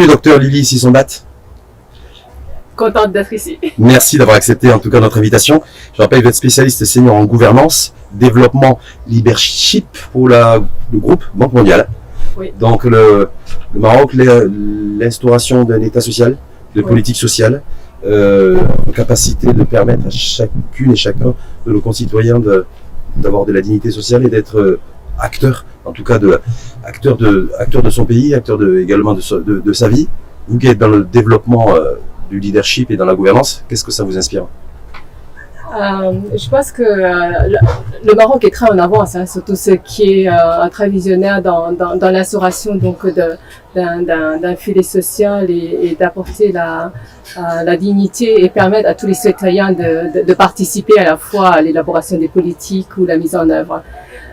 Bienvenue, docteur Lily Sissombat. Contente d'être ici. Merci d'avoir accepté en tout cas notre invitation. Je rappelle que vous êtes spécialiste senior en gouvernance, développement, leadership pour la, le groupe Banque mondiale. Oui. Donc le, le Maroc, l'in- l'instauration d'un État social, de Oui. politique sociale, euh, en capacité de permettre à chacune et chacun de nos concitoyens d'avoir de la dignité sociale et d'être acteur, en tout cas de acteur de son pays, acteur également de, sa vie. Vous qui êtes dans le développement euh, du leadership et dans la gouvernance, qu'est-ce que ça vous inspire? Euh, je pense que euh, le, Maroc est très en avance, hein, surtout ce qui est euh, très visionnaire dans, dans, l'instauration donc d'un- filet social et, d'apporter la, dignité et permettre à tous les citoyens de, de participer à la fois à l'élaboration des politiques ou la mise en œuvre.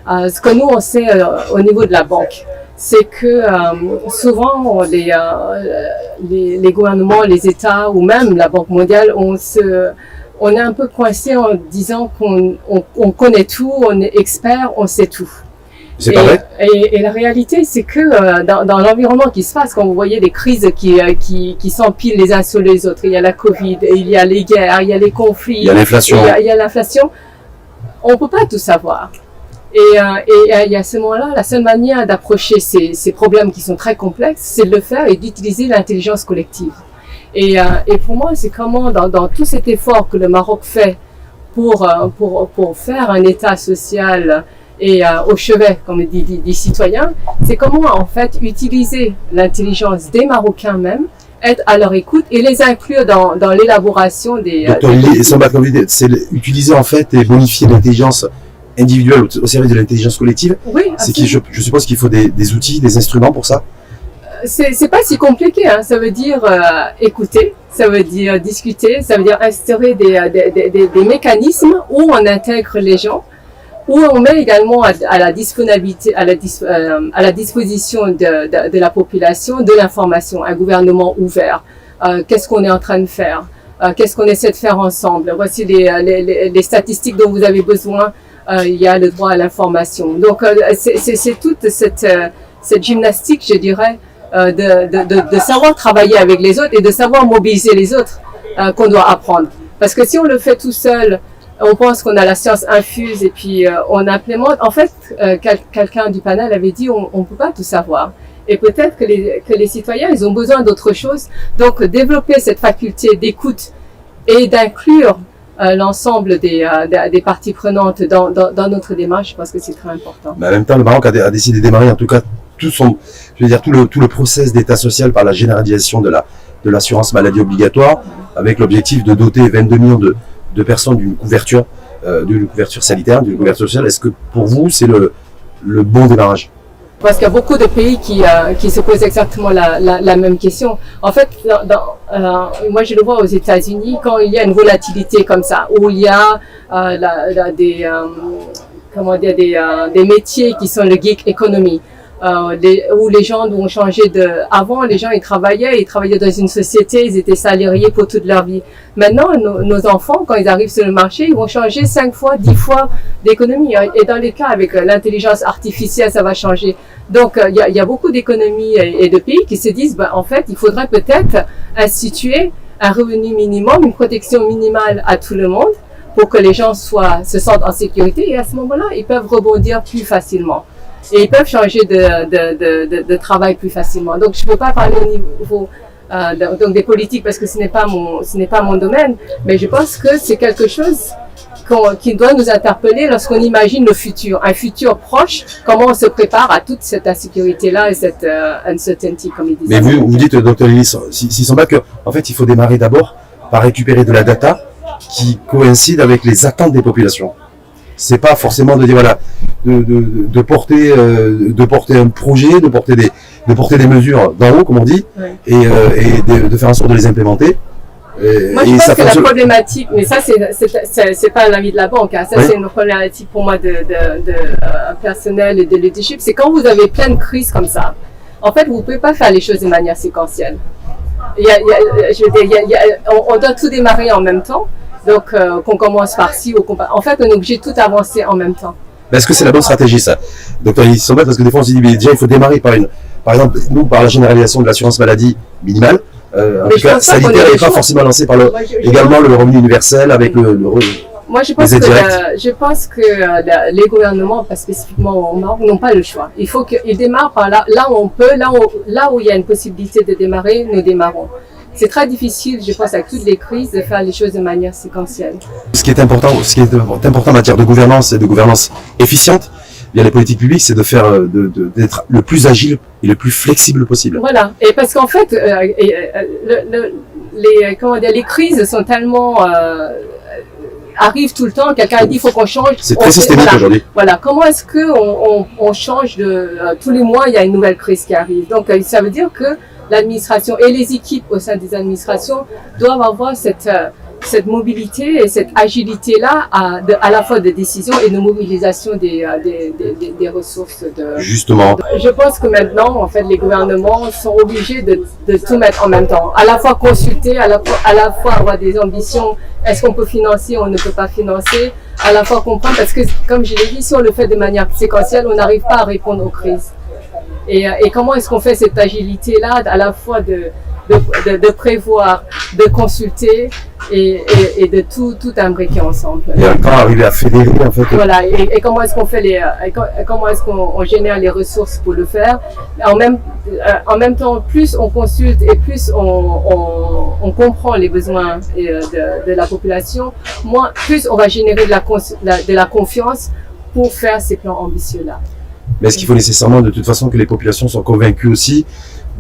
Euh, ce que nous on sait euh, au niveau de la banque, c'est que euh, souvent les, les, les gouvernements, les États ou même la Banque mondiale, on se on est un peu coincé en disant qu'on on, on connaît tout, on est expert, on sait tout. C'est et, pas vrai? et, et la réalité, c'est que euh, dans, dans l'environnement qui se passe, quand vous voyez des crises qui, euh, qui, qui s'empilent les uns sur les autres, il y a la Covid, il y a les guerres, il y a les conflits, Il y a l'inflation. il y a- il y a l'inflation, on peut pas tout savoir. Et, euh, et, euh, il y a ce moment-là, la seule manière d'approcher ces, ces problèmes qui sont très complexes, c'est de le faire et d'utiliser l'intelligence collective. Et, euh, et pour moi, c'est comment, dans, dans tout cet effort que le Maroc fait pour, euh, pour, pour faire un État social et euh, au chevet, comme dit, dit, des citoyens, c'est comment en fait utiliser l'intelligence des Marocains même, être à leur écoute et les inclure dans, dans l'élaboration des... euh, Docteur des c'est utiliser en fait et bonifier l'intelligence individuelle au, au service de l'intelligence collective. Oui, C'est qui, je, je suppose qu'il faut des, des outils, des instruments pour ça? c'est c'est pas si compliqué. Hein. Ça veut dire euh, écouter, ça veut dire discuter, ça veut dire instaurer des, euh, des, mécanismes où on intègre les gens, où on met également à, à la disponibilité, à la, dis- euh, à la disposition de, de, de la population de l'information, un gouvernement ouvert. Euh, Qu'est-ce qu'on est en train de faire? Euh, Qu'est-ce qu'on essaie de faire ensemble? Voici les, euh, les, les, les statistiques dont vous avez besoin. Euh, il y a le droit à l'information. Donc euh, c'est toute cette, euh, cette gymnastique, je dirais, de, de, savoir travailler avec les autres et de savoir mobiliser les autres qu'on doit apprendre. Parce que si on le fait tout seul, on pense qu'on a la science infuse et puis on implémente. En fait, quel- quelqu'un du panel avait dit on ne peut pas tout savoir. Et peut-être que les, que les citoyens, ils ont besoin d'autre chose. Donc, développer cette faculté d'écoute et d'inclure l'ensemble des, euh, des, parties prenantes dans, notre démarche, je pense que c'est très important. Mais en même temps, le Maroc a, dé- a décidé de démarrer en tout cas tout son, je veux dire tout le tout process d'état social par la généralisation de la de l'assurance maladie obligatoire, avec l'objectif de doter 22 millions de, de personnes d'une couverture euh, d'une couverture sanitaire, d'une couverture sociale. Est-ce que pour vous c'est le le bon démarrage? Parce qu'il y a beaucoup de pays qui, euh, qui se posent exactement la, la, la même question. En fait, dans, dans, euh, moi je le vois aux États-Unis, quand il y a une volatilité comme ça, où il y a euh, la, des, euh, comment dire, des, euh, des métiers qui sont le gig economy, euh, les- où les gens ont changé de... Avant, les gens, ils travaillaient, ils travaillaient dans une société, ils étaient salariés pour toute leur vie. Maintenant, nos, enfants, quand ils arrivent sur le marché, ils vont changer cinq fois, dix fois d'économie. Et dans les cas avec euh, l'intelligence artificielle, ça va changer. Donc, euh, il y, a, y a beaucoup d'économies et, et de pays qui se disent, ben, en fait, il faudrait peut-être instituer un revenu minimum, une protection minimale à tout le monde pour que les gens soient, se sentent en sécurité. Et à ce moment-là, ils peuvent rebondir plus facilement. Et ils peuvent changer de, de, de, de, de travail plus facilement. Donc, je ne peux pas parler au niveau euh, donc des politiques parce que ce n'est pas mon, ce n'est pas mon domaine. Mais je pense que c'est quelque chose qui doit nous interpeller lorsqu'on imagine le futur, un futur proche, comment on se prépare à toute cette insécurité-là et cette euh, uncertainty, comme ils disent. Mais vous, vous dites, docteur Lily, si, si que, en fait, il faut démarrer d'abord par récupérer de la data qui coïncide avec les attentes des populations. C'est pas forcément de dire voilà, de, de, de porter, euh, de porter un projet, de porter des, de porter des mesures d'en haut, comme on dit, Ouais. et, euh, et de, de faire en sorte de les implémenter. Euh, Moi, je et pense que la problématique, mais ça, c'est, c'est, pas l'avis de la banque, hein. ça, Oui. c'est une problématique pour moi de, de, euh, personnel et de leadership. C'est quand vous avez plein de crises comme ça, en fait, vous pouvez pas faire les choses de manière séquentielle. Il y a, il y a- je veux dire, il y a- il y a- on, on doit tout démarrer en même temps. Donc, euh, qu'on commence par ci ou qu'on... En fait, on est obligé de tout avancer en même temps. Est-ce que c'est la bonne stratégie, ça? Docteur Sommet, parce que des fois, on se dit, mais déjà, il faut démarrer par une, par exemple, nous, par la généralisation de l'assurance maladie minimale, euh, en tout cas, sanitaire n'est pas forcément lancé par le, Moi, je- je également le revenu universel avec le, le Moi, je pense que, la- je pense que euh, la- les gouvernements, pas spécifiquement au Maroc, n'ont pas le choix. Il faut qu'ils démarrent par là, là où on peut, là où, là où il y a une possibilité de démarrer, nous démarrons. C'est très difficile, je pense, avec toutes les crises, de faire les choses de manière séquentielle. Ce qui est important, ce qui est important en matière de gouvernance et de gouvernance efficiente, via les politiques publiques, c'est de faire, euh, de- de- d'être le plus agile et le plus flexible possible. Voilà. Et parce qu'en fait, euh, et, euh, le- le- les, comment dire, les crises sont tellement euh, arrivent tout le temps. Quelqu'un dit il faut qu'on change. C'est très systémique voilà. aujourd'hui. Voilà, comment est-ce que on, on, on change de euh, tous les mois il y a une nouvelle crise qui arrive? Donc euh, ça veut dire que l'administration et les équipes au sein des administrations doivent avoir cette euh, cette mobilité et cette agilité là à, à la fois de décision et de mobilisation des euh, des, des, des- des ressources de Justement, je pense que maintenant, en fait, les gouvernements sont obligés de, de tout mettre en même temps. À la fois consulter, à la fois, à la fois avoir des ambitions. Est-ce qu'on peut financer, on ne peut pas financer? À la fois comprendre, parce que, comme je l'ai dit, si on le fait de manière séquentielle, on n'arrive pas à répondre aux crises. Et, euh, et comment est-ce qu'on fait cette agilité-là, à la fois de, de, de, de prévoir, de consulter et, et, et de tout, tout imbriquer ensemble? et encore arriver à fédérer en fait. Voilà, et, et comment est-ce qu'on fait les, euh, comment est-ce qu'on on génère les ressources pour le faire? En même, euh, en même temps, plus on consulte et plus on, on, on comprend les besoins de, de la population, moins, plus on va générer de la- de la confiance pour faire ces plans ambitieux-là. Mais est-ce qu'il faut nécessairement de toute façon que les populations soient convaincues aussi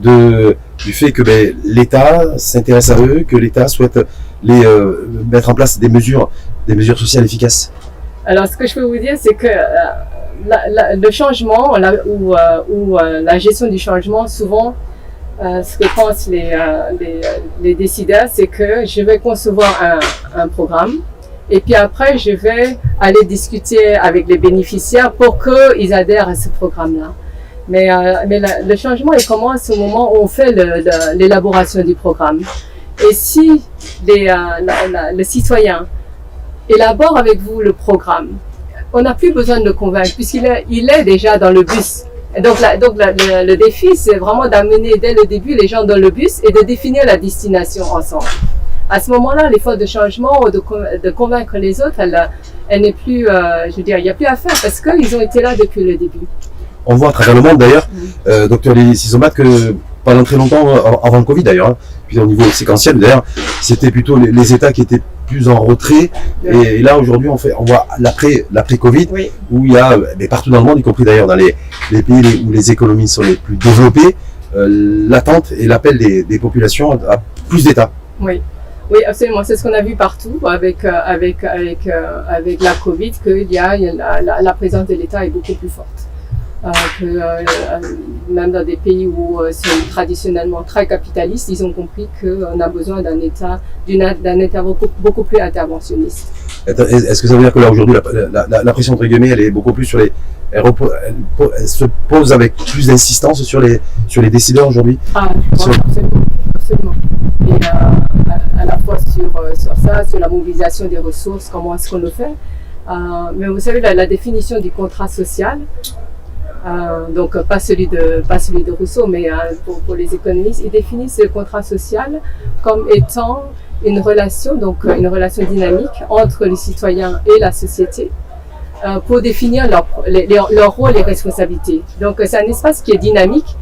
du fait que ben, l'État s'intéresse à eux, que l'État souhaite les, euh, mettre en place des mesures, des mesures sociales efficaces? Alors, ce que je peux vous dire, c'est que euh, le changement ou, euh, la gestion du changement, souvent, ce que pensent les, décideurs, c'est que je vais concevoir un programme et puis après, je vais aller discuter avec les bénéficiaires pour qu'ils adhèrent à ce programme-là. Mais, euh, le changement, il commence au moment où on fait l'élaboration du programme. Et si euh, le citoyen élabore avec vous le programme. On n'a plus besoin de le convaincre puisqu'il est, déjà dans le bus. Donc, le défi, c'est vraiment d'amener dès le début les gens dans le bus et de définir la destination ensemble. À ce moment-là, l'effort de changement ou de, de convaincre les autres, elle, elle n'est plus, euh, je veux dire, il n'y a plus à faire parce qu'ils ont été là depuis le début. On voit à travers le monde d'ailleurs, euh, docteur Lily Sisomat, que pendant très longtemps, euh, avant- le Covid d'ailleurs, hein, puis au niveau séquentiel d'ailleurs, c'était plutôt les, les États qui étaient plus en retrait. Et, et là aujourd'hui, on fait, on voit l'après, l'après Covid, Oui. où il y a, mais partout dans le monde, y compris d'ailleurs dans les, les pays les- où les économies sont les plus développées, euh, l'attente et l'appel des, des populations à plus d'États. Oui. Oui, absolument. C'est ce qu'on a vu partout avec, euh, avec, avec, euh, avec la Covid, qu'il y a, la, la, la présence de l'État est beaucoup plus forte. Euh, que même dans des pays où euh, c'est traditionnellement très capitaliste, ils ont compris qu'on a besoin d'un État, d'un État beaucoup, beaucoup plus interventionniste. Est-ce que ça veut dire que là aujourd'hui, la, la- la- la pression entre guillemets, elle est beaucoup plus sur les, elle, se pose avec plus d'insistance sur les, sur les décideurs aujourd'hui? Ah, je crois, Sur- absolument. absolument. À, la fois sur, euh, sur ça, sur la mobilisation des ressources, comment est-ce qu'on le fait. Euh, mais vous savez, la, définition du contrat social, euh, donc pas celui de, pas celui de Rousseau, mais pour, les économistes, ils définissent le contrat social comme étant une relation, donc une relation dynamique entre les citoyens et la société pour définir leur, les- leur, rôle et responsabilités. Donc c'est un espace qui est dynamique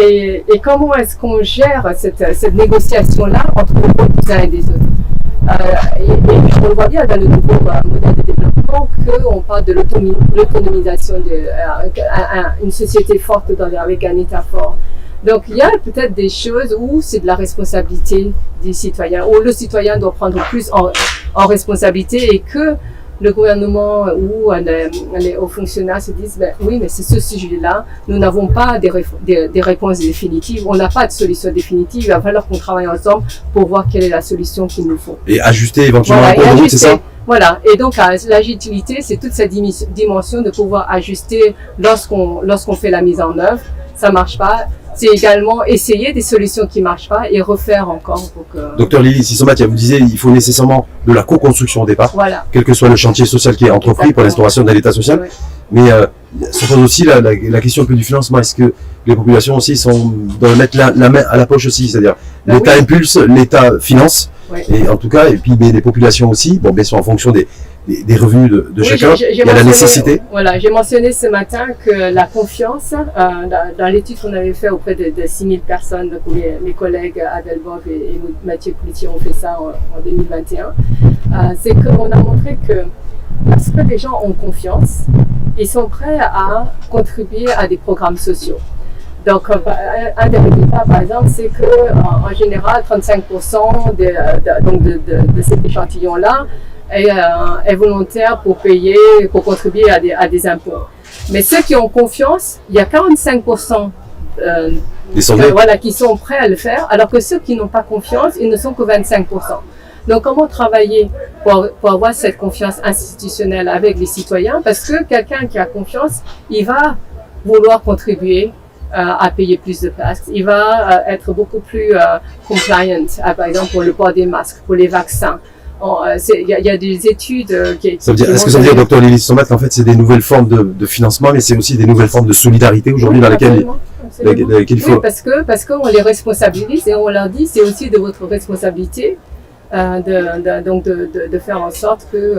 et, comment est-ce qu'on gère cette, cette négociation-là entre les rôles des uns et des autres Euh, et, et on le voit bien dans le nouveau euh, modèle de développement qu'on parle de l'autonomisation d'une société forte avec un État fort. Donc il y a peut-être des choses où c'est de la responsabilité des citoyens, où le citoyen doit prendre plus en, en responsabilité et que le gouvernement ou euh, les, hauts fonctionnaires se disent ben, oui mais c'est ce sujet-là, nous n'avons pas des, des, des réponses définitives, on n'a pas de solution définitive, il va falloir qu'on travaille ensemble pour voir quelle est la solution qu'il nous faut. et ajuster éventuellement Voilà, route, c'est ça? Voilà, et donc l'agilité, c'est toute cette dimension de pouvoir ajuster lorsqu'on lorsqu'on fait la mise en œuvre. Ça marche pas. C'est également essayer des solutions qui marchent pas et refaire encore pour que. Docteur Lily Sisomatia, vous disiez il faut nécessairement de la co-construction au départ, Voilà. quel que soit le chantier social qui est entrepris pour Exactement. l'instauration d'un État social. Mais euh, se pose aussi la, la, la question du financement. Est-ce que les populations aussi sont doivent mettre la, la main à la poche aussi, c'est-à-dire Ben l'État oui. impulse, l'État finance, Oui. et en tout cas, et puis mais les populations aussi, bon, bien sûr en fonction des, des, des revenus de, de Oui, chacun, il y a la nécessité. Voilà, j'ai mentionné ce matin que la confiance, euh, dans, l'étude qu'on avait fait auprès de, de 6000 personnes, donc mes, mes collègues Adèle Bob et, et Mathieu Cloutier ont fait ça en, en 2021, euh, c'est qu'on a montré que parce que les gens ont confiance, ils sont prêts à contribuer à des programmes sociaux. Donc, euh, un des résultats, par exemple, c'est que en, en général, 35% de, de- donc de, de- de cet échantillon-là est, euh, est volontaire pour payer, pour contribuer à des, à des impôts. Mais ceux qui ont confiance, il y a 45% euh, euh, voilà, qui sont prêts à le faire, alors que ceux qui n'ont pas confiance, ils ne sont que 25%. Donc, comment travailler pour, pour avoir cette confiance institutionnelle avec les citoyens? Parce que quelqu'un qui a confiance, il va vouloir contribuer euh, à payer plus de place. Il va euh, être beaucoup plus euh, compliant, euh, par exemple pour le port des masques, pour les vaccins. On, euh, Il y, a- il y a des études euh, qui, Ça veut dire, qui est-ce que ça veut dire, docteur Lily Sombat, qu'en fait, c'est des nouvelles formes de, de financement, mais c'est aussi des nouvelles formes de solidarité aujourd'hui Oui, dans lesquelles, il Oui, faut. parce que parce qu'on les responsabilise et on leur dit c'est aussi de votre responsabilité euh, de, de- donc de, faire en sorte que euh,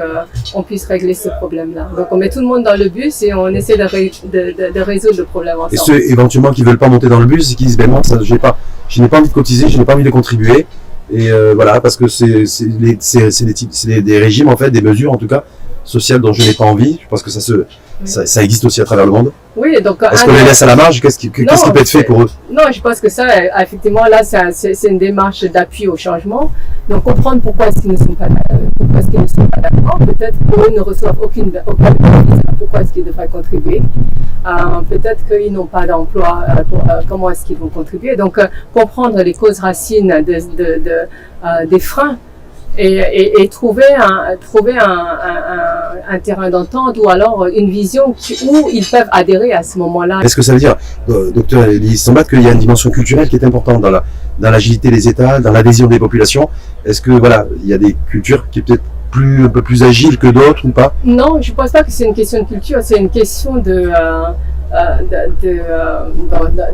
on puisse régler ce problème-là. Donc on met tout le monde dans le bus et on essaie de, ré- de, de, de résoudre le problème Et ceux éventuellement qui veulent pas monter dans le bus et qui disent ben ça j'ai pas je n'ai pas envie de cotiser, je n'ai pas envie de contribuer et euh, voilà parce que c'est des, des régimes en fait des mesures en tout cas sociales dont je n'ai pas envie. Je pense que ça se ça, ça existe aussi à travers le monde. Oui, donc Est-ce un qu'on les laisse à la marge? Qu'est-ce qui peut être fait pour eux? Non, je pense que ça, euh, effectivement, là, c'est un- c'est c'est une démarche d'appui au changement. Donc, comprendre pourquoi est-ce qu'ils ne sont pas, euh, pourquoi est-ce qu'ils ne sont pas d'accord. Peut-être qu'eux ne reçoivent aucune. Pourquoi est-ce qu'ils devraient contribuer? Euh, Peut-être qu'ils n'ont pas d'emploi. euh, euh, comment est-ce qu'ils vont contribuer? Donc, euh, comprendre les causes racines de, de- de, euh, des freins et, et, et trouver un, trouver un, un, un- un terrain d'entente ou alors une vision qui, où ils peuvent adhérer à ce moment-là. Est-ce que ça veut dire, euh, docteur Elise Sambat, qu'il y a une dimension culturelle qui est importante dans la dans l'agilité des États, dans l'adhésion des populations? Est-ce que voilà, il y a des cultures qui est peut-être plus un peu plus agiles que d'autres ou pas? Non, je pense pas que c'est une question de culture, c'est une question de. euh, euh, euh,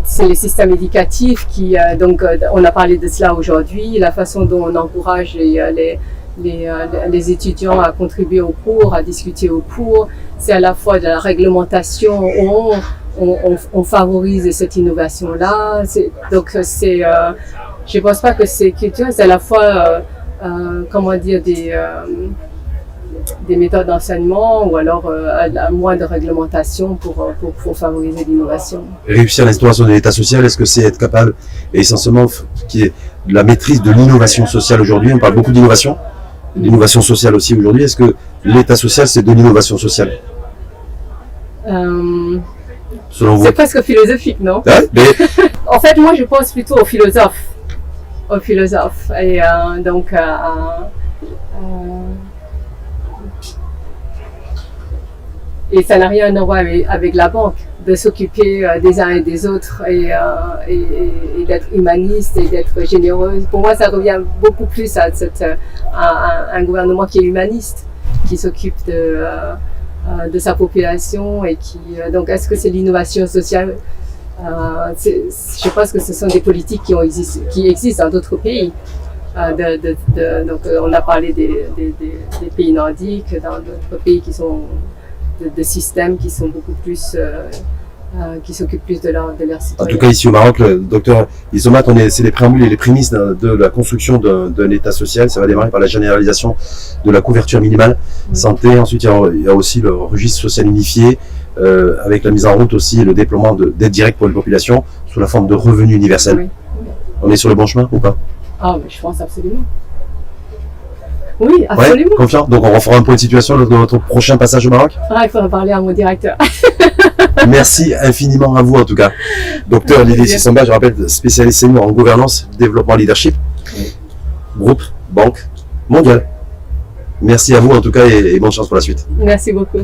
c'est les systèmes éducatifs qui euh, donc on a parlé de cela aujourd'hui la façon dont on encourage les les, les, étudiants à contribuer au cours à discuter au cours. C'est à la fois de la réglementation on on, favorise cette innovation là donc c'est euh, je pense pas que c'est culturel c'est à la fois comment dire des des méthodes d'enseignement ou alors euh, à moins de réglementation pour, euh, pour, pour favoriser l'innovation. réussir l'instauration de l'État social, est-ce que c'est être capable, et essentiellement, qui est de la maîtrise de l'innovation sociale aujourd'hui On parle beaucoup d'innovation, l'innovation sociale aussi aujourd'hui. Est-ce que l'État social, c'est de l'innovation sociale, Euh, c'est presque philosophique, non? Mais En fait, moi, je pense plutôt aux philosophes. Aux philosophes. Et euh, donc, euh, et ça n'a rien à voir avec, la banque, de s'occuper euh, des uns et des autres et, euh, et, d'être humaniste et d'être généreuse. Pour moi, ça revient beaucoup plus à, un, gouvernement qui est humaniste, qui s'occupe de, euh, sa population et qui. donc, est-ce que c'est l'innovation sociale? Je pense que ce sont des politiques qui, ont qui existent dans d'autres pays. Donc, on a parlé des- des pays nordiques, dans d'autres pays qui sont de, de systèmes qui sont beaucoup plus, euh, euh, qui s'occupent plus de leur, de leurs en tout cas, ici au Maroc, le docteur Isomat, c'est les préambules et les prémices de la construction d'un État social. Ça va démarrer par la généralisation de la couverture minimale Oui. santé. Ensuite, il y, a, il y a aussi le registre social unifié, euh, avec la mise en route aussi et le déploiement de- d'aides directes pour les populations sous la forme de revenus universels. Oui. On est sur le bon chemin ou pas? Ah, mais je pense absolument. Oui, Ouais, absolument. confiant. Donc on refera un point de situation lors de votre prochain passage au Maroc. Ah, il faudra parler à mon directeur. Merci infiniment à vous en tout cas. Docteur Lily. Sissamba, je rappelle, spécialiste senior en gouvernance, développement leadership, groupe, banque, mondial. Merci à vous en tout cas et, et bonne chance pour la suite. Merci beaucoup.